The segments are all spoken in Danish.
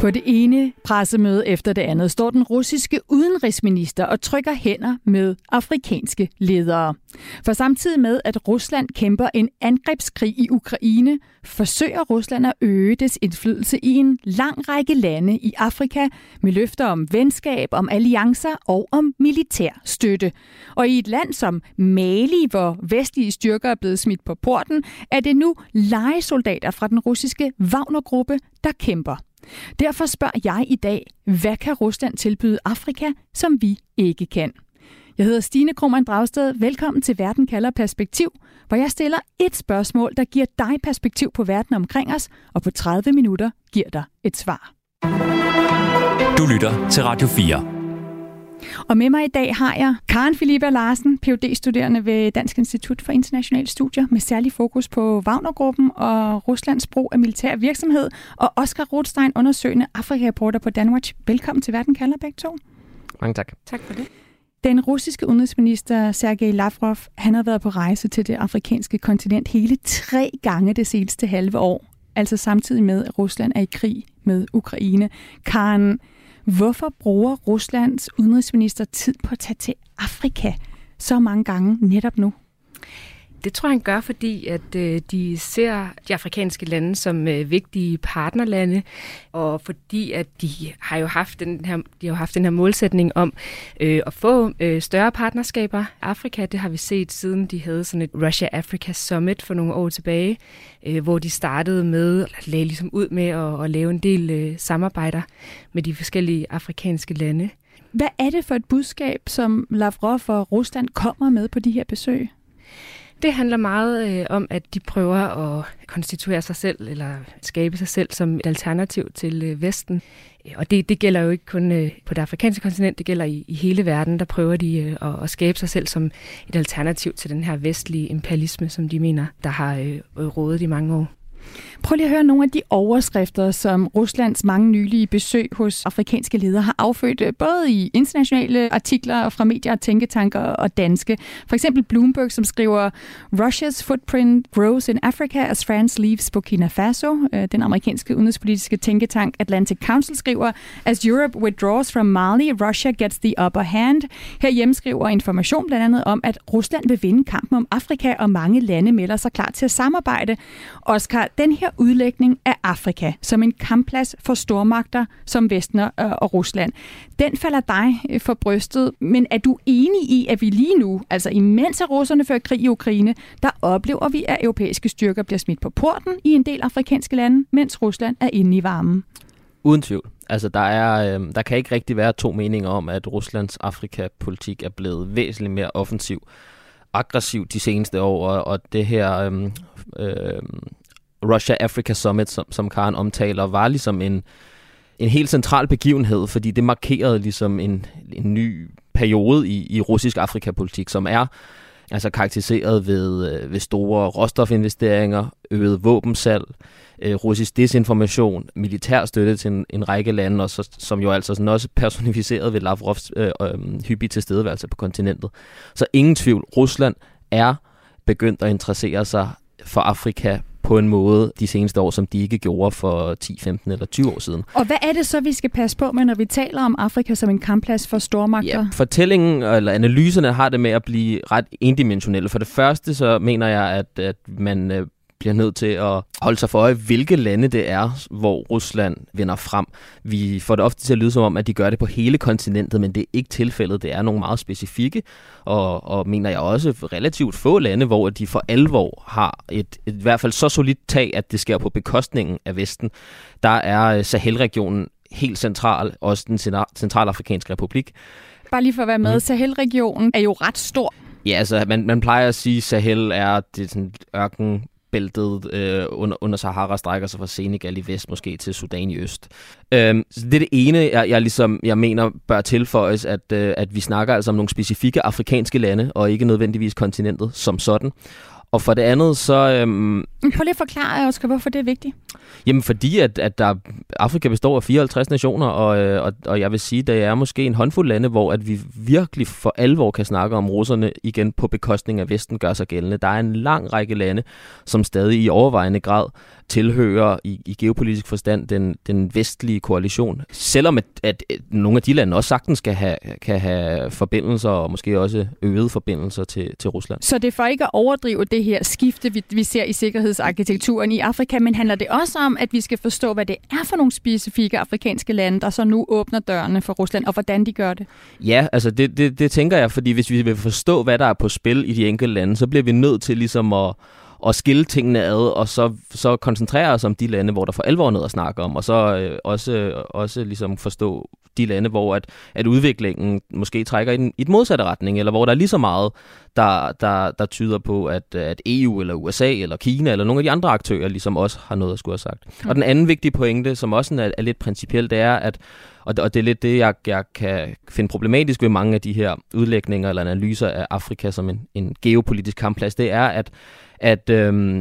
På det ene pressemøde efter det andet står den russiske udenrigsminister og trykker hænder med afrikanske ledere. For samtidig med, at Rusland kæmper en angrebskrig i Ukraine, forsøger Rusland at øge dets indflydelse i en lang række lande i Afrika med løfter om venskab, om alliancer og om militær støtte. Og i et land som Mali, hvor vestlige styrker er blevet smidt på porten, er det nu legesoldater fra den russiske Wagner-gruppe, der kæmper. Derfor spørger jeg i dag, hvad kan Rusland tilbyde Afrika, som vi ikke kan? Jeg hedder Stine Krohmann Dragsted. Velkommen til Verden kalder perspektiv, hvor jeg stiller et spørgsmål, der giver dig perspektiv på verden omkring os, og på 30 minutter giver dig et svar. Du lytter til Radio 4. Og med mig i dag har jeg Karen Filippa Larsen, phd studerende ved Dansk Institut for Internationale Studier, med særlig fokus på Wagnergruppen og Ruslands brug af militær virksomhed, og Oscar Rothstein, undersøgende Afrika-reporter på Danwatch. Velkommen til Verden kalder begge to. Mange tak. Tak for det. Den russiske udenrigsminister Sergej Lavrov, han har været på rejse til det afrikanske kontinent hele tre gange det seneste halve år. Altså samtidig med, at Rusland er i krig med Ukraine. Karen, hvorfor bruger Ruslands udenrigsminister tid på at tage til Afrika så mange gange netop nu? Det tror jeg, han gør, fordi at øh, de ser de afrikanske lande som øh, vigtige partnerlande, og fordi at de har jo haft den her, de har haft den her målsætning om øh, at få øh, større partnerskaber. Afrika, det har vi set siden de havde sådan et Russia-Africa Summit for nogle år tilbage, øh, hvor de startede med, at lagde ligesom ud med at, at lave en del øh, samarbejder med de forskellige afrikanske lande. Hvad er det for et budskab, som Lavrov og Rusland kommer med på de her besøg? Det handler meget øh, om, at de prøver at konstituere sig selv, eller skabe sig selv som et alternativ til øh, Vesten. Og det, det gælder jo ikke kun øh, på det afrikanske kontinent, det gælder i, i hele verden. Der prøver de øh, at, at skabe sig selv som et alternativ til den her vestlige imperialisme, som de mener, der har øh, rådet i mange år. Prøv lige at høre nogle af de overskrifter, som Ruslands mange nylige besøg hos afrikanske ledere har affødt, øh, både i internationale artikler og fra medier og tænketanker og danske. For eksempel Bloomberg, som skriver, Russia's footprint grows in Africa as France leaves Burkina Faso. Øh, den amerikanske udenrigspolitiske tænketank Atlantic Council skriver, as Europe withdraws from Mali, Russia gets the upper hand. Herhjemme skriver information blandt andet om, at Rusland vil vinde kampen om Afrika, og mange lande melder sig klar til at samarbejde. Oscar, den her udlægning af Afrika som en kampplads for stormagter som Vesten øh, og Rusland, den falder dig øh, for brystet. Men er du enig i, at vi lige nu, altså imens at russerne fører krig i Ukraine, der oplever vi, at europæiske styrker bliver smidt på porten i en del afrikanske lande, mens Rusland er inde i varmen? Uden tvivl. Altså, der, er, øh, der kan ikke rigtig være to meninger om, at Ruslands Afrika-politik er blevet væsentligt mere offensiv aggressiv de seneste år, og, og det her øh, øh, Russia-Africa Summit, som, som Karen omtaler, var ligesom en, en helt central begivenhed, fordi det markerede ligesom en, en ny periode i, i russisk Afrikapolitik, som er altså karakteriseret ved, øh, ved store råstofinvesteringer, øget våbensalg, øh, russisk desinformation, militær støtte til en, en række lande, og så, som jo altså sådan også personificeret ved Lavrovs øh, øh, hyppige tilstedeværelse på kontinentet. Så ingen tvivl, Rusland er begyndt at interessere sig for Afrika på en måde de seneste år, som de ikke gjorde for 10, 15 eller 20 år siden. Og hvad er det så, vi skal passe på med, når vi taler om Afrika som en kampplads for stormagter? Ja, fortællingen eller analyserne har det med at blive ret endimensionelle. For det første så mener jeg, at, at man øh, bliver nødt til at holde sig for øje, hvilke lande det er, hvor Rusland vinder frem. Vi får det ofte til at lyde som om, at de gør det på hele kontinentet, men det er ikke tilfældet. Det er nogle meget specifikke, og, og mener jeg også relativt få lande, hvor de for alvor har et, et i hvert fald så solidt tag, at det sker på bekostningen af Vesten. Der er øh, Sahel-regionen helt central, også den centralafrikanske republik. Bare lige for at være med, mm. Sahel-regionen er jo ret stor. Ja, altså man, man plejer at sige, at Sahel er det sådan ørken bæltet øh, under, under Sahara strækker sig fra Senegal i vest måske til Sudan i øst. Øhm, så det er det ene, jeg, jeg, ligesom, jeg mener bør tilføjes, at, øh, at vi snakker altså om nogle specifikke afrikanske lande, og ikke nødvendigvis kontinentet som sådan. Og for det andet, så... Øhm, Prøv lige at forklare, Oscar, hvorfor det er vigtigt. Jamen fordi, at, at der, Afrika består af 54 nationer, og, øh, og, og jeg vil sige, at der er måske en håndfuld lande, hvor at vi virkelig for alvor kan snakke om russerne igen på bekostning af Vesten gør sig gældende. Der er en lang række lande, som stadig i overvejende grad tilhører i, i geopolitisk forstand den, den vestlige koalition. Selvom at, at, at nogle af de lande også sagtens kan have, kan have forbindelser, og måske også øgede forbindelser til, til Rusland. Så det er for ikke at overdrive det her skifte, vi, vi ser i sikkerhedsarkitekturen i Afrika, men handler det også om, at vi skal forstå, hvad det er for nogle specifikke afrikanske lande, der så nu åbner dørene for Rusland, og hvordan de gør det? Ja, altså det, det, det tænker jeg, fordi hvis vi vil forstå, hvad der er på spil i de enkelte lande, så bliver vi nødt til ligesom at at skille tingene ad, og så, så koncentrere os om de lande, hvor der for alvor er noget at snakke om, og så øh, også, også ligesom forstå de lande, hvor at, at udviklingen måske trækker i den i den modsatte retning, eller hvor der er lige så meget, der, der, der tyder på, at, at EU eller USA eller Kina eller nogle af de andre aktører ligesom også har noget at skulle have sagt. Mm. Og den anden vigtige pointe, som også er, er lidt principiel, det er, at og det, og det er lidt det, jeg, jeg kan finde problematisk ved mange af de her udlægninger eller analyser af Afrika som en, en geopolitisk kampplads, det er, at at øh,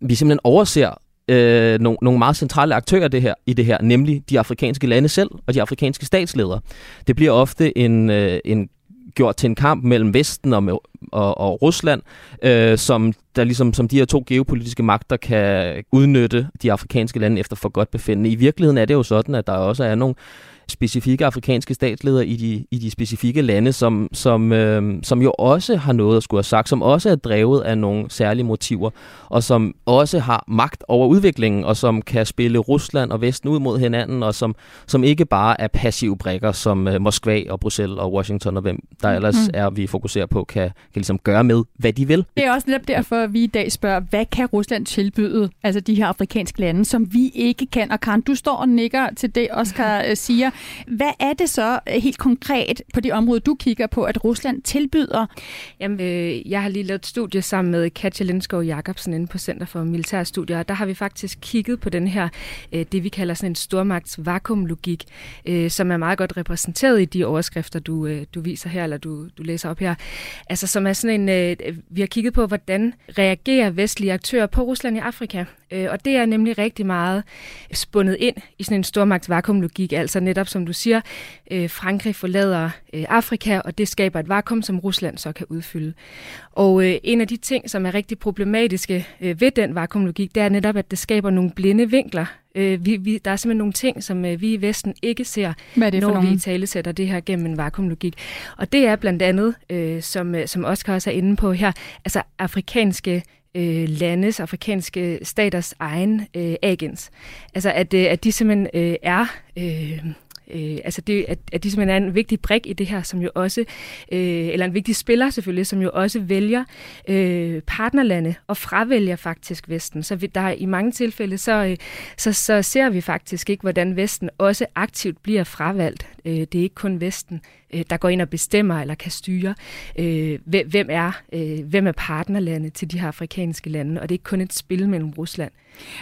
vi simpelthen overser øh, nogle, nogle meget centrale aktører det her, i det her, nemlig de afrikanske lande selv og de afrikanske statsledere. Det bliver ofte en, øh, en gjort til en kamp mellem Vesten og, og, og Rusland, øh, som der ligesom som de her to geopolitiske magter kan udnytte de afrikanske lande efter for godt befindende. I virkeligheden er det jo sådan, at der også er nogle specifikke afrikanske statsledere i de, i de specifikke lande, som, som, øh, som jo også har noget at skulle have sagt, som også er drevet af nogle særlige motiver, og som også har magt over udviklingen, og som kan spille Rusland og Vesten ud mod hinanden, og som, som ikke bare er passive brækker, som øh, Moskva og Bruxelles og Washington og hvem der ellers mm. er, vi fokuserer på, kan, kan ligesom gøre med, hvad de vil. Det er også netop derfor, at vi i dag spørger, hvad kan Rusland tilbyde, altså de her afrikanske lande, som vi ikke kan? Og Karen, du står og nikker til det, Oscar øh, siger. Hvad er det så øh, helt konkret på det område, du kigger på, at Rusland tilbyder? Jamen, øh, jeg har lige lavet et studie sammen med Katja Lindskov Jacobsen inde på Center for Militærstudier, og der har vi faktisk kigget på den her, øh, det vi kalder sådan en stormagts vakuumlogik, øh, som er meget godt repræsenteret i de overskrifter, du, øh, du viser her, eller du, du læser op her. Altså, som er sådan en, øh, vi har kigget på, hvordan reagerer vestlige aktører på Rusland i Afrika. Øh, og det er nemlig rigtig meget spundet ind i sådan en stormagts vakuumlogik, altså netop som du siger, øh, Frankrig forlader øh, Afrika, og det skaber et vakuum, som Rusland så kan udfylde. Og en af de ting, som er rigtig problematiske ved den vakuumlogik, det er netop, at det skaber nogle blinde vinkler. Øh, vi, vi, der er simpelthen nogle ting, som øh, vi i Vesten ikke ser, når vi talesætter det her gennem en vakuumlogik. Og det er blandt andet, øh, som, øh, som Oscar også er inde på her, altså afrikanske øh, landes, afrikanske staters egen øh, agens. Altså at, øh, at de simpelthen øh, er... Øh, Øh, altså det, at, at de simpelthen er en vigtig brik i det her, som jo også, øh, eller en vigtig spiller selvfølgelig, som jo også vælger øh, partnerlande og fravælger faktisk Vesten. Så vi, der i mange tilfælde, så, øh, så, så ser vi faktisk ikke, hvordan Vesten også aktivt bliver fravalgt. Øh, det er ikke kun Vesten, øh, der går ind og bestemmer eller kan styre, øh, hvem er øh, hvem er partnerlande til de her afrikanske lande, og det er ikke kun et spil mellem Rusland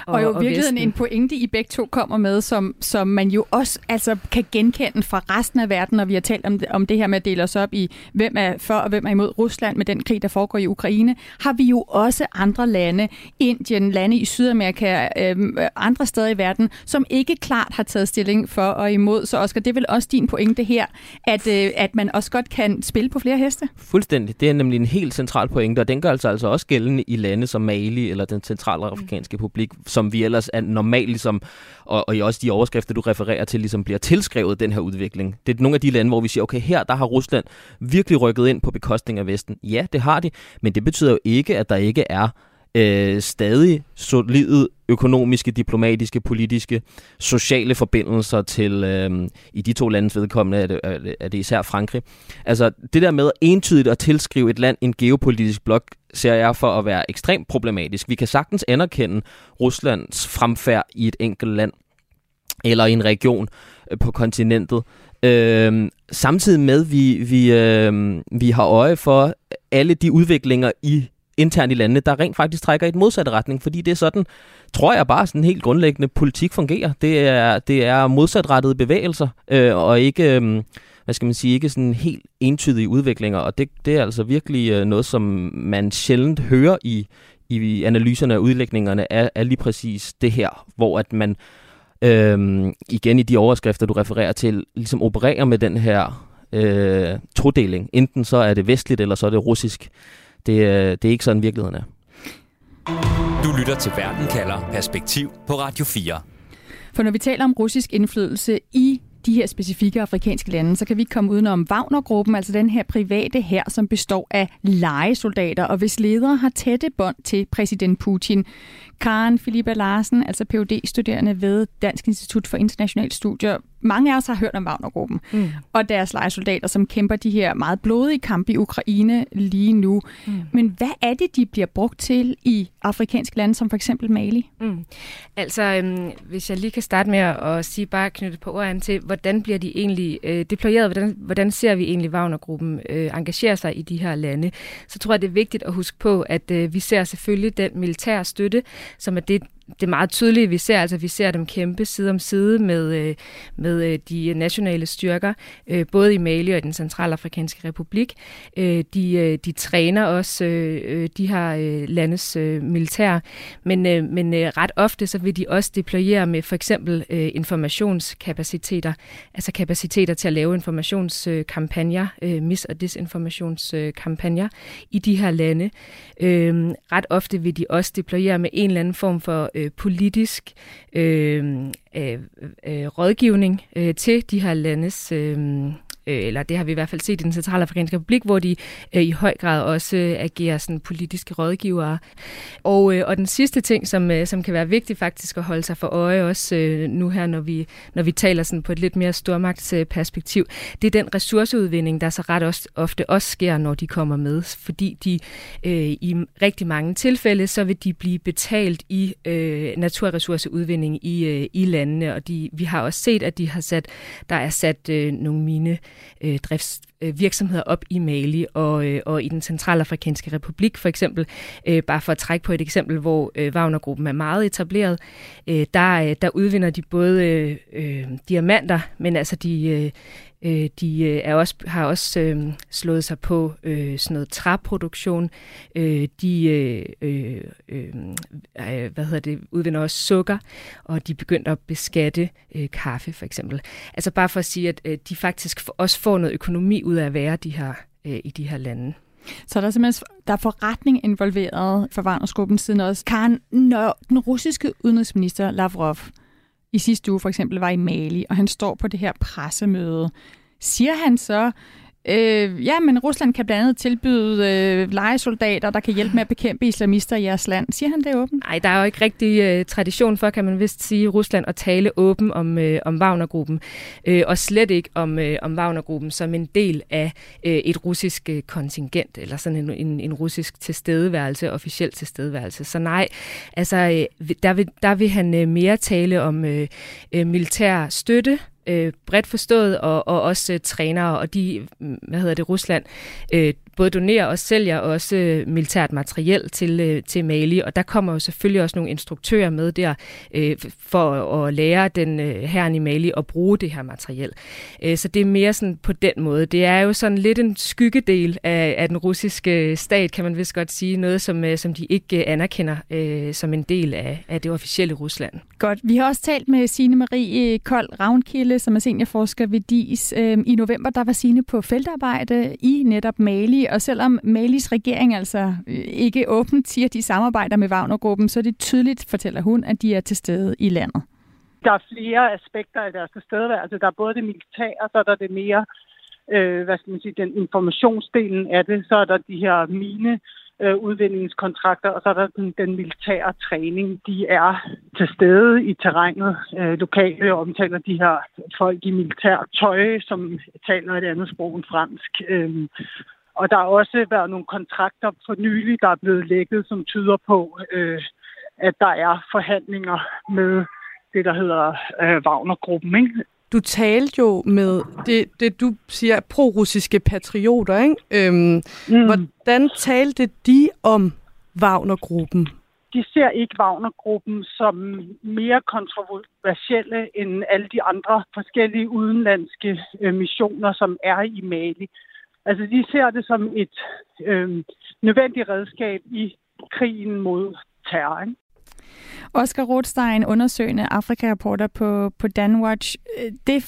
og, og jo og virkeligheden en pointe, I begge to kommer med, som, som man jo også altså, kan genkende fra resten af verden, når vi har talt om det, om det her med at dele os op i, hvem er for og hvem er imod Rusland med den krig, der foregår i Ukraine, har vi jo også andre lande, Indien, lande i Sydamerika, øh, andre steder i verden, som ikke klart har taget stilling for og imod. Så Oscar, det er vel også din pointe her, at, øh, at man også godt kan spille på flere heste? Fuldstændig. Det er nemlig en helt central pointe, og den gør altså, altså også gældende i lande som Mali eller den centrale afrikanske republik republik, som vi ellers er normalt ligesom, og, og i også de overskrifter, du refererer til, ligesom bliver tilskrevet den her udvikling. Det er nogle af de lande, hvor vi siger, okay, her der har Rusland virkelig rykket ind på bekostning af Vesten. Ja, det har de, men det betyder jo ikke, at der ikke er øh, stadig solide økonomiske, diplomatiske, politiske, sociale forbindelser til, øh, i de to landes vedkommende, er det, er det især Frankrig. Altså det der med entydigt at tilskrive et land en geopolitisk blok, ser jeg for at være ekstremt problematisk. Vi kan sagtens anerkende Ruslands fremfærd i et enkelt land, eller i en region øh, på kontinentet, Øh, samtidig med, vi, vi, øh, vi har øje for alle de udviklinger i internt i landene, der rent faktisk trækker i den modsatte retning, fordi det er sådan, tror jeg bare sådan helt grundlæggende, politik fungerer. Det er, det er modsatrettede bevægelser, øh, og ikke... Øh, hvad skal man sige, ikke sådan helt entydige udviklinger, og det, det er altså virkelig øh, noget, som man sjældent hører i, i analyserne og udlægningerne af, af lige præcis det her, hvor at man øhm, igen i de overskrifter, du refererer til, ligesom opererer med den her øh, todeling. Enten så er det vestligt, eller så er det russisk. Det, øh, det er ikke sådan virkeligheden er. Du lytter til Verden kalder Perspektiv på Radio 4. For når vi taler om russisk indflydelse i de her specifikke afrikanske lande, så kan vi ikke komme udenom Wagner-gruppen, altså den her private her, som består af legesoldater, og hvis ledere har tætte bånd til præsident Putin. Karen Filippa Larsen, altså phd studerende ved Dansk Institut for Internationale Studier, mange af os har hørt om Wagnergruppen mm. og deres lejesoldater, som kæmper de her meget blodige kampe i Ukraine lige nu. Mm. Men hvad er det, de bliver brugt til i afrikanske lande, som for eksempel Mali? Mm. Altså, øhm, hvis jeg lige kan starte med at sige bare knytte på ordene til, hvordan bliver de egentlig øh, deployeret? Hvordan, hvordan ser vi egentlig Wagnergruppen øh, engagere sig i de her lande? Så tror jeg, det er vigtigt at huske på, at øh, vi ser selvfølgelig den militære støtte, som er det, det er meget tydelige, vi ser, altså vi ser dem kæmpe side om side med, øh, med øh, de nationale styrker, øh, både i Mali og i den centralafrikanske republik. De, de træner også de her landes militær, men, men ret ofte så vil de også deployere med for eksempel informationskapaciteter, altså kapaciteter til at lave informationskampagner, mis- og disinformationskampagner i de her lande. Ret ofte vil de også deployere med en eller anden form for øh, politisk øh, øh, øh, rådgivning øh, til de her landes øh, øh, eller det har vi i hvert fald set i den centralafrikanske republik, hvor de øh, i høj grad også øh, agerer sådan politiske rådgivere. Og, øh, og den sidste ting, som, øh, som kan være vigtig faktisk at holde sig for øje også øh, nu her, når vi, når vi taler sådan på et lidt mere stormagtsperspektiv, det er den ressourceudvinding, der så ret også, ofte også sker, når de kommer med, fordi de øh, i rigtig mange tilfælde, så vil de blive betalt i øh, naturressourceudvinding i, øh, i landene, og de, vi har også set, at de har sat, der er sat øh, nogle mine øh, driftsvirksomheder øh, op i Mali og, øh, og i den centralafrikanske republik for eksempel. Øh, bare for at trække på et eksempel, hvor øh, Wagner-gruppen er meget etableret. Øh, der, øh, der udvinder de både øh, øh, diamanter, men altså de... Øh, Øh, de øh, er også, har også øh, slået sig på øh, sådan noget træproduktion. Øh, de øh, øh, øh, øh hvad hedder det, udvinder også sukker, og de begynder at beskatte øh, kaffe for eksempel. Altså bare for at sige, at øh, de faktisk også får noget økonomi ud af at være de her, øh, i de her lande. Så der er simpelthen der er forretning involveret for Wagner-gruppen siden også. Karen, når den russiske udenrigsminister Lavrov i sidste uge for eksempel var i Mali, og han står på det her pressemøde. Siger han så, Øh, ja, men Rusland kan blandt andet tilbyde øh, legesoldater, der kan hjælpe med at bekæmpe islamister i jeres land. Siger han det åbent? Nej, der er jo ikke rigtig øh, tradition for, kan man vist sige, Rusland at tale åben om, øh, om Wagner-gruppen, øh, og slet ikke om, øh, om Wagner-gruppen som en del af øh, et russisk øh, kontingent, eller sådan en, en, en russisk tilstedeværelse, officiel tilstedeværelse. Så nej, altså, øh, der, vil, der vil han øh, mere tale om øh, øh militær støtte, øh, bredt forstået, og, og også øh, trænere, og de, mm, hvad hedder det, Rusland, øh, både donerer og sælger også øh, militært materiel til, øh, til Mali, og der kommer jo selvfølgelig også nogle instruktører med der øh, for at lære den øh, herren i Mali at bruge det her materiel. Øh, så det er mere sådan på den måde. Det er jo sådan lidt en skyggedel af, af den russiske øh, stat, kan man vist godt sige, noget som, øh, som de ikke øh, anerkender øh, som en del af, af det officielle Rusland. Godt. Vi har også talt med Signe Marie øh, Kold Ravnkilde, som er seniorforsker ved DIS. Øh, I november der var Signe på feltarbejde i netop Mali, og selvom Malis regering altså øh, ikke åbent siger, at de samarbejder med Wagnergruppen, så er det tydeligt, fortæller hun, at de er til stede i landet. Der er flere aspekter af deres tilstedeværelse. Der er både det militære, så er der det mere, øh, hvad skal man sige, den informationsdelen af det. Så er der de her mine øh, udvindingskontrakter, og så er der den, den militære træning. De er til stede i terrænet. Øh, lokale omtaler de her folk i militær tøj, som taler et andet sprog end fransk. Øh, og der har også været nogle kontrakter for nylig, der er blevet lækket, som tyder på, øh, at der er forhandlinger med det, der hedder øh, Wagner-gruppen. Ikke? Du talte jo med det, det du siger, pro-russiske patrioter. Ikke? Øhm, mm. Hvordan talte de om Wagner-gruppen? de ser ikke Wagner-gruppen som mere kontroversielle end alle de andre forskellige udenlandske øh, missioner, som er i Mali. Altså, de ser det som et øh, nødvendigt redskab i krigen mod terror. Ikke? Oscar Rothstein, undersøgende Afrika-reporter på, på Danwatch. Det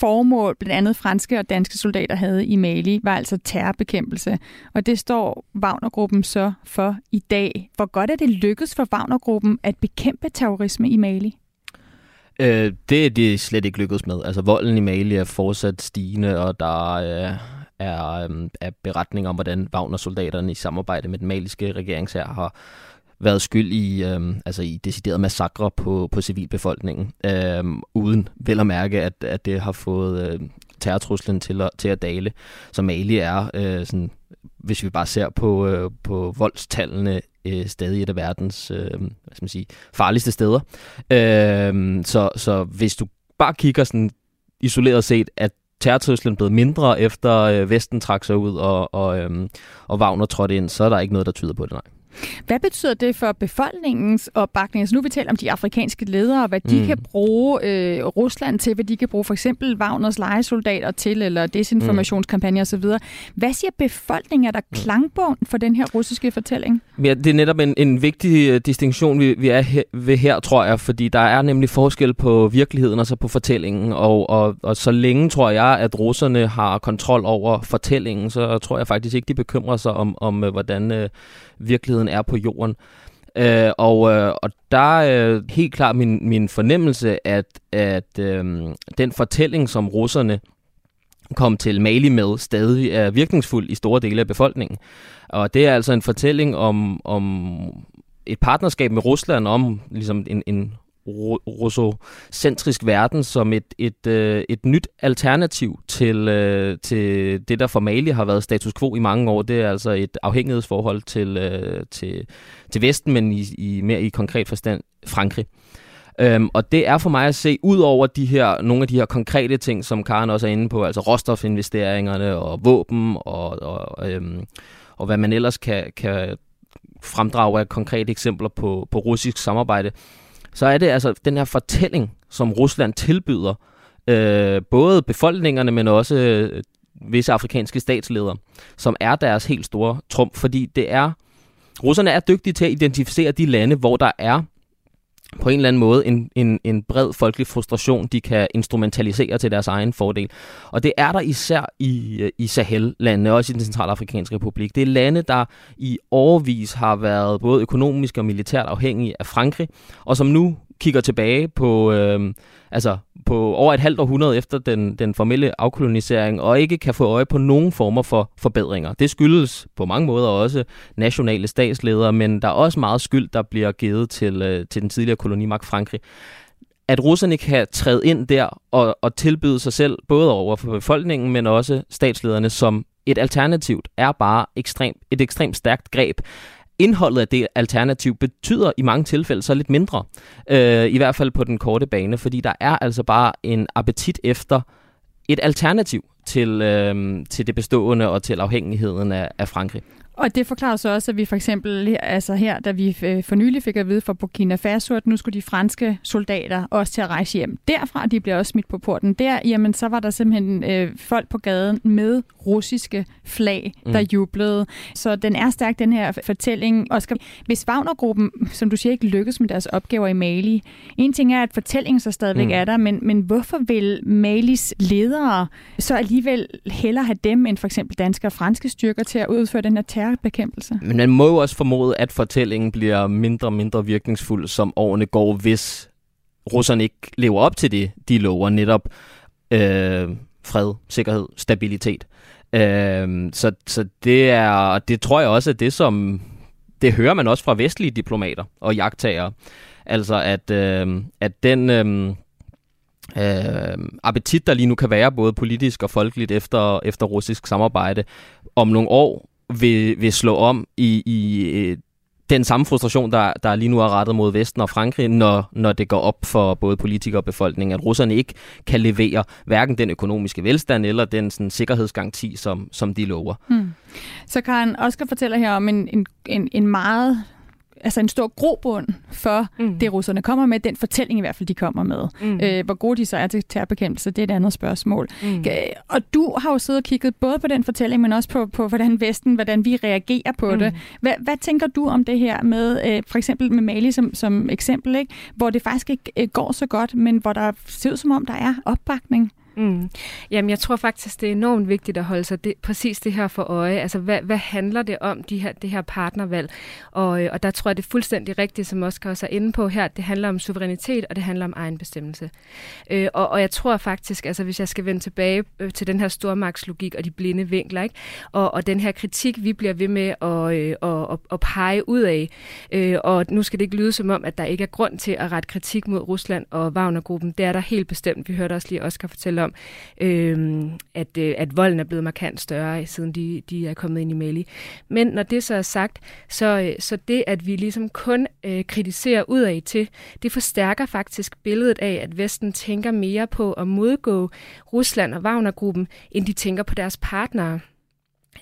formål, blandt andet franske og danske soldater havde i Mali, var altså terrorbekæmpelse. Og det står Wagnergruppen så for i dag. Hvor godt er det lykkedes for Wagnergruppen at bekæmpe terrorisme i Mali? Øh, det er det slet ikke lykkedes med. Altså volden i Mali er fortsat stigende, og der øh, er, øh, er beretninger om, hvordan Wagner-soldaterne i samarbejde med den maliske regeringsherre har været skyld i, øhm, altså i deciderede massakre på, på civilbefolkningen, øhm, uden vel at mærke, at, at det har fået øh, terrortruslen til at, til at dale. Så Mali er, øh, sådan, hvis vi bare ser på, øh, på voldstallene, øh, stadig et af verdens øh, hvad skal man sige, farligste steder. Øh, så, så hvis du bare kigger sådan isoleret set, at terrortruslen blevet mindre efter øh, Vesten trak sig ud og, og, øh, og Wagner trådte ind, så er der ikke noget, der tyder på det, nej. Hvad betyder det for befolkningens opbakning? Altså nu vi taler om de afrikanske ledere, hvad de mm. kan bruge øh, Rusland til, hvad de kan bruge for eksempel Wagners legesoldater til, eller desinformationskampagner osv. Hvad siger befolkningen? Er der mm. klangbånd for den her russiske fortælling? Ja, det er netop en, en vigtig uh, distinktion, vi, vi er her, ved her, tror jeg, fordi der er nemlig forskel på virkeligheden og så på fortællingen, og, og, og så længe tror jeg, at russerne har kontrol over fortællingen, så tror jeg faktisk ikke, de bekymrer sig om, om øh, hvordan øh, virkeligheden er på jorden. Øh, og, øh, og der er helt klart min, min fornemmelse, at, at øh, den fortælling, som russerne kom til Mali med, stadig er virkningsfuld i store dele af befolkningen. Og det er altså en fortælling om, om et partnerskab med Rusland, om ligesom en, en russocentrisk verden som et, et, øh, et nyt alternativ til, øh, til det, der for Mali har været status quo i mange år. Det er altså et afhængighedsforhold til, øh, til, til Vesten, men i, i mere i konkret forstand Frankrig. Øhm, og det er for mig at se, ud over de her, nogle af de her konkrete ting, som Karen også er inde på, altså råstofinvesteringerne og våben og, og, øhm, og hvad man ellers kan, kan fremdrage af konkrete eksempler på, på russisk samarbejde, så er det altså den her fortælling, som Rusland tilbyder øh, både befolkningerne, men også øh, visse afrikanske statsledere, som er deres helt store trump, fordi det er russerne er dygtige til at identificere de lande, hvor der er på en eller anden måde en, en, en bred folkelig frustration, de kan instrumentalisere til deres egen fordel. Og det er der især i, øh, i Sahel-landene, også i den centralafrikanske republik. Det er lande, der i årvis har været både økonomisk og militært afhængige af Frankrig, og som nu kigger tilbage på, øh, altså på over et halvt århundrede efter den, den formelle afkolonisering, og ikke kan få øje på nogen former for forbedringer. Det skyldes på mange måder også nationale statsledere, men der er også meget skyld, der bliver givet til, øh, til den tidligere kolonimagt Frankrig at russerne kan træde ind der og, og tilbyde sig selv, både over for befolkningen, men også statslederne, som et alternativt, er bare ekstrem, et ekstremt stærkt greb indholdet af det alternativ betyder i mange tilfælde så lidt mindre. Øh, I hvert fald på den korte bane, fordi der er altså bare en appetit efter et alternativ til, øh, til det bestående og til afhængigheden af, af Frankrig. Og det forklarer så også, at vi for eksempel altså her, da vi øh, for nylig fik at vide fra Burkina Faso, at nu skulle de franske soldater også til at rejse hjem derfra, de bliver også smidt på porten der, jamen så var der simpelthen øh, folk på gaden med russiske flag, der mm. jublede. Så den er stærk, den her fortælling. Oscar, hvis Wagner-gruppen, som du siger, ikke lykkes med deres opgaver i Mali, en ting er, at fortællingen så stadigvæk mm. er der, men, men hvorfor vil Malis ledere så alligevel hellere have dem end for eksempel danske og franske styrker til at udføre den her terrorbekæmpelse? Men man må jo også formode, at fortællingen bliver mindre og mindre virkningsfuld, som årene går, hvis russerne ikke lever op til det, de lover netop øh, fred, sikkerhed, stabilitet. Øh, så, så det er, det tror jeg også er det, som det hører man også fra vestlige diplomater og jagttagere. Altså at, øh, at den øh, øh, appetit, der lige nu kan være både politisk og folkeligt efter, efter russisk samarbejde, om nogle år vil, vil slå om i, i øh, den samme frustration, der, der lige nu er rettet mod Vesten og Frankrig, når, når det går op for både politikere og befolkning, at russerne ikke kan levere hverken den økonomiske velstand eller den sådan, sikkerhedsgaranti, som, som de lover. Hmm. Så Karen Oscar fortæller her om en, en, en, en meget altså en stor grobund for mm. det, russerne kommer med, den fortælling i hvert fald, de kommer med. Mm. Øh, hvor gode de så er til terrorbekæmpelse, det er et andet spørgsmål. Mm. Og du har jo siddet og kigget både på den fortælling, men også på, på hvordan Vesten, hvordan vi reagerer på mm. det. Hvad, hvad tænker du om det her med, øh, for eksempel med Mali som, som eksempel, ikke? hvor det faktisk ikke øh, går så godt, men hvor der ser ud som om, der er opbakning? Mm. Jamen, jeg tror faktisk, det er enormt vigtigt at holde sig det, præcis det her for øje. Altså, hvad, hvad handler det om, de her, det her partnervalg? Og, øh, og der tror jeg, det er fuldstændig rigtigt, som Oscar også er inde på her. Det handler om suverænitet, og det handler om egenbestemmelse. Øh, og, og jeg tror faktisk, altså hvis jeg skal vende tilbage øh, til den her stormagtslogik og de blinde vinkler, ikke? Og, og den her kritik, vi bliver ved med at, øh, at, at, at pege ud af, øh, og nu skal det ikke lyde som om, at der ikke er grund til at rette kritik mod Rusland og Wagner-gruppen. Det er der helt bestemt. Vi hørte også lige Oscar fortælle om, øh, at, øh, at volden er blevet markant større, siden de, de er kommet ind i Mali. Men når det så er sagt, så, øh, så det, at vi ligesom kun øh, kritiserer udad til, det forstærker faktisk billedet af, at Vesten tænker mere på at modgå Rusland og Wagnergruppen, end de tænker på deres partnere.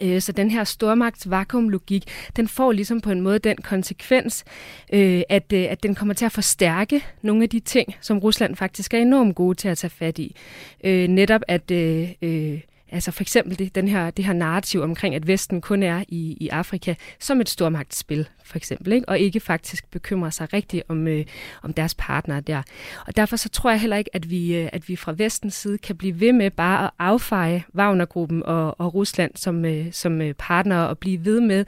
Øh, så den her stormagts vakuumlogik, den får ligesom på en måde den konsekvens, øh, at, øh, at den kommer til at forstærke nogle af de ting, som Rusland faktisk er enormt gode til at tage fat i. Øh, netop at Altså for eksempel det, den her, det her narrativ omkring, at Vesten kun er i, i Afrika som et stormagtsspil, for eksempel, ikke? og ikke faktisk bekymrer sig rigtigt om, øh, om deres partnere der. Og derfor så tror jeg heller ikke, at vi, øh, at vi fra Vestens side kan blive ved med bare at affeje Wagnergruppen og, og Rusland som, øh, som partner partnere og blive ved med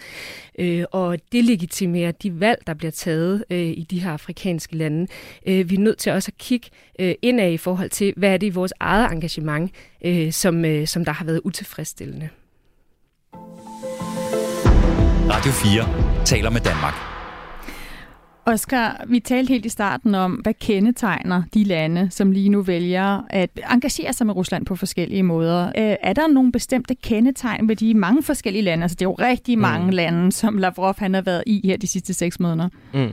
øh, og delegitimere de valg, der bliver taget øh, i de her afrikanske lande. Øh, vi er nødt til også at kigge øh, indad i forhold til, hvad er det i vores eget engagement, øh, som, øh, som der har været utilfredsstillende. Radio 4 taler med Danmark. Oscar, vi talte helt i starten om, hvad kendetegner de lande, som lige nu vælger at engagere sig med Rusland på forskellige måder. Øh, er der nogle bestemte kendetegn ved de mange forskellige lande? Altså, det er jo rigtig mange mm. lande, som Lavrov han har været i her de sidste seks måneder. Mm.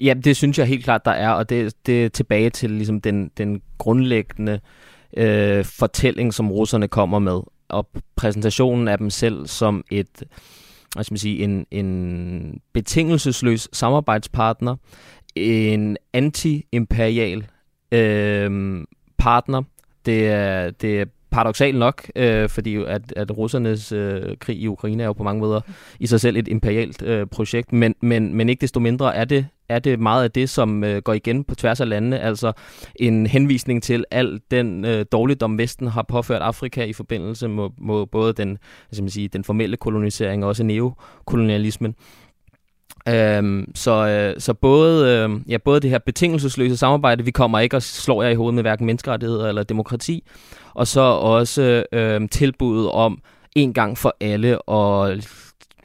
Ja, det synes jeg helt klart, der er, og det, det er tilbage til ligesom den, den grundlæggende øh, fortælling, som russerne kommer med, og præsentationen af dem selv som et hvad skal man sige, en, en betingelsesløs samarbejdspartner, en anti-imperial øh, partner. Det er, det er paradoxalt nok, øh, fordi at, at russernes øh, krig i Ukraine er jo på mange måder i sig selv et imperialt øh, projekt, men, men, men ikke desto mindre er det, er det meget af det, som øh, går igen på tværs af landene, altså en henvisning til al den øh, dårligdom, Vesten har påført Afrika i forbindelse med, med både den, hvad man sige, den formelle kolonisering og også neokolonialismen. Øhm, så, øh, så både, øh, ja, både det her betingelsesløse samarbejde, vi kommer ikke og slår jer i hovedet med hverken menneskerettigheder eller demokrati, og så også øh, tilbuddet om en gang for alle og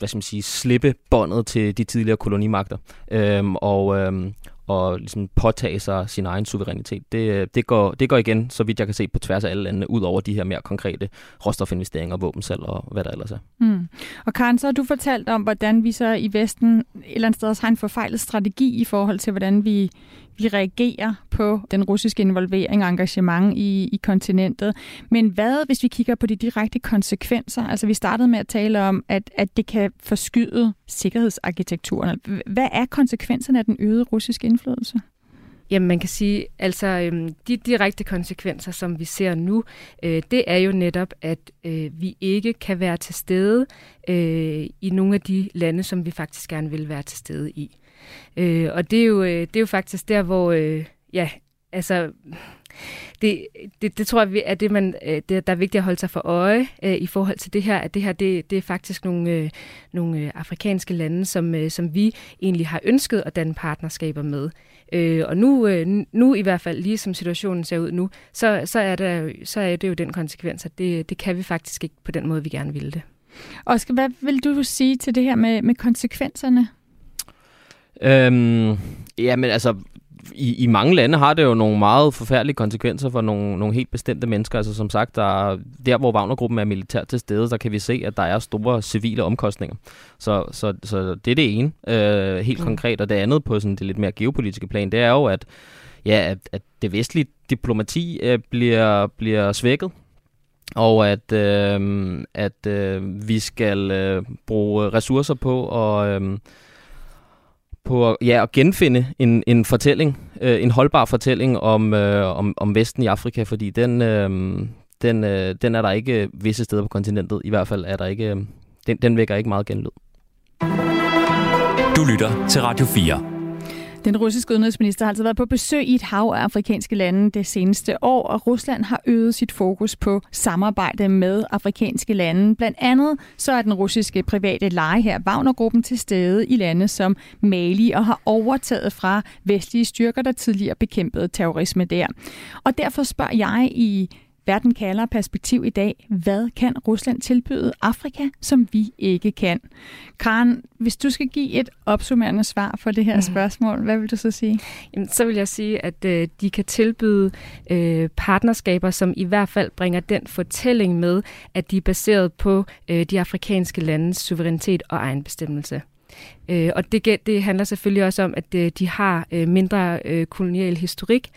hvad skal man sige, slippe båndet til de tidligere kolonimagter. Øhm, og, øhm, og ligesom påtage sig sin egen suverænitet. Det, øh, det, går, det går igen, så vidt jeg kan se, på tværs af alle lande, ud over de her mere konkrete råstofinvesteringer, våbensalg og hvad der ellers er. Mm. Og Karen, så har du fortalt om, hvordan vi så i Vesten et eller andet sted har en forfejlet strategi i forhold til, hvordan vi vi reagerer på den russiske involvering og engagement i, i kontinentet. Men hvad, hvis vi kigger på de direkte konsekvenser? Altså vi startede med at tale om, at, at det kan forskyde sikkerhedsarkitekturen. Hvad er konsekvenserne af den øgede russiske indflydelse? Jamen man kan sige, altså øhm, de direkte konsekvenser, som vi ser nu, øh, det er jo netop, at øh, vi ikke kan være til stede øh, i nogle af de lande, som vi faktisk gerne vil være til stede i. Øh, og det er, jo, øh, det er jo faktisk der, hvor, øh, ja, altså, det, det, det tror jeg er det, man, øh, det, der er vigtigt at holde sig for øje øh, i forhold til det her, at det her det, det er faktisk nogle, øh, nogle øh, afrikanske lande, som, øh, som vi egentlig har ønsket at danne partnerskaber med. Øh, og nu, øh, nu i hvert fald, lige som situationen ser ud nu, så, så, er, der, så er det jo den konsekvens, at det, det kan vi faktisk ikke på den måde, vi gerne ville det. Oscar, hvad vil du sige til det her med, med konsekvenserne? Øhm, ja, men altså, i, i mange lande har det jo nogle meget forfærdelige konsekvenser for nogle, nogle helt bestemte mennesker. Altså som sagt, der, der hvor Wagnergruppen er militært til stede, så kan vi se, at der er store civile omkostninger. Så, så, så det er det ene, øh, helt mm. konkret. Og det andet på sådan det lidt mere geopolitiske plan, det er jo, at, ja, at, at det vestlige diplomati øh, bliver, bliver svækket og at, øh, at øh, vi skal øh, bruge ressourcer på at, øh, på at, ja, at genfinde en, en fortælling, øh, en holdbar fortælling om, øh, om, om Vesten i Afrika, fordi den, øh, den, øh, den er der ikke visse steder på kontinentet. I hvert fald er der ikke, øh, den, den vækker ikke meget genlyd. Du lytter til Radio 4. Den russiske udenrigsminister har altså været på besøg i et hav af afrikanske lande det seneste år, og Rusland har øget sit fokus på samarbejde med afrikanske lande. Blandt andet så er den russiske private leje her Wagnergruppen til stede i lande som Mali og har overtaget fra vestlige styrker, der tidligere bekæmpede terrorisme der. Og derfor spørger jeg i Verden kalder perspektiv i dag. Hvad kan Rusland tilbyde Afrika, som vi ikke kan? Karen, hvis du skal give et opsummerende svar på det her mm. spørgsmål, hvad vil du så sige? Jamen, så vil jeg sige, at øh, de kan tilbyde øh, partnerskaber, som i hvert fald bringer den fortælling med, at de er baseret på øh, de afrikanske landes suverænitet og egenbestemmelse. Øh, og det, det handler selvfølgelig også om, at øh, de har øh, mindre øh, kolonial historik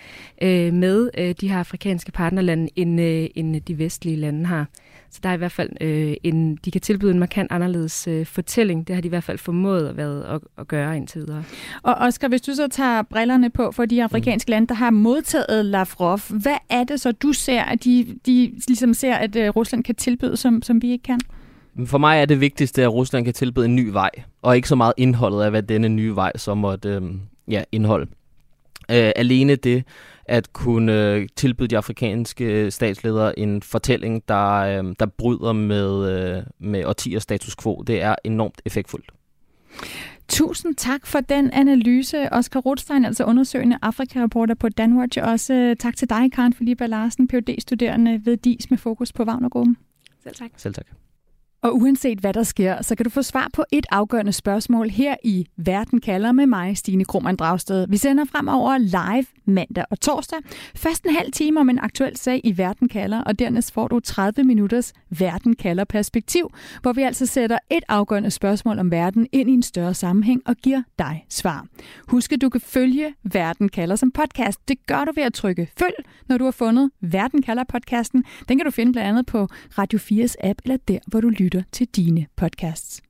øh, med øh, de her afrikanske partnerlande, end, øh, end de vestlige lande har. Så der er i hvert fald øh, en, de kan tilbyde en markant anderledes øh, fortælling. Det har de i hvert fald formået at, været, at, at gøre indtil videre. Og Oscar, hvis du så tager brillerne på for de afrikanske mm. lande, der har modtaget Lavrov, hvad er det så, du ser, at de, de ligesom ser, at øh, Rusland kan tilbyde, som, som vi ikke kan? For mig er det vigtigste, at Rusland kan tilbyde en ny vej, og ikke så meget indholdet af, hvad denne nye vej så måtte øh, ja, indeholde. Øh, alene det at kunne øh, tilbyde de afrikanske statsledere en fortælling, der, øh, der bryder med, øh, med årtiers status quo, det er enormt effektfuldt. Tusind tak for den analyse, Oscar Rothstein, altså undersøgende Afrika-reporter på Danwatch. Også øh, tak til dig, Karen Felipe Larsen, phd studerende ved DIS med fokus på Wagnergruppen. Selv tak. Selv tak. Og uanset hvad der sker, så kan du få svar på et afgørende spørgsmål her i Verden kalder med mig, Stine Krohmann Dragsted. Vi sender fremover live mandag og torsdag. Først en halv time om en aktuel sag i Verden kalder, og dernæst får du 30 minutters Verden kalder perspektiv, hvor vi altså sætter et afgørende spørgsmål om verden ind i en større sammenhæng og giver dig svar. Husk, at du kan følge Verden kalder som podcast. Det gør du ved at trykke følg, når du har fundet Verden kalder podcasten. Den kan du finde blandt andet på Radio 4's app eller der, hvor du lytter lytter til dine podcasts.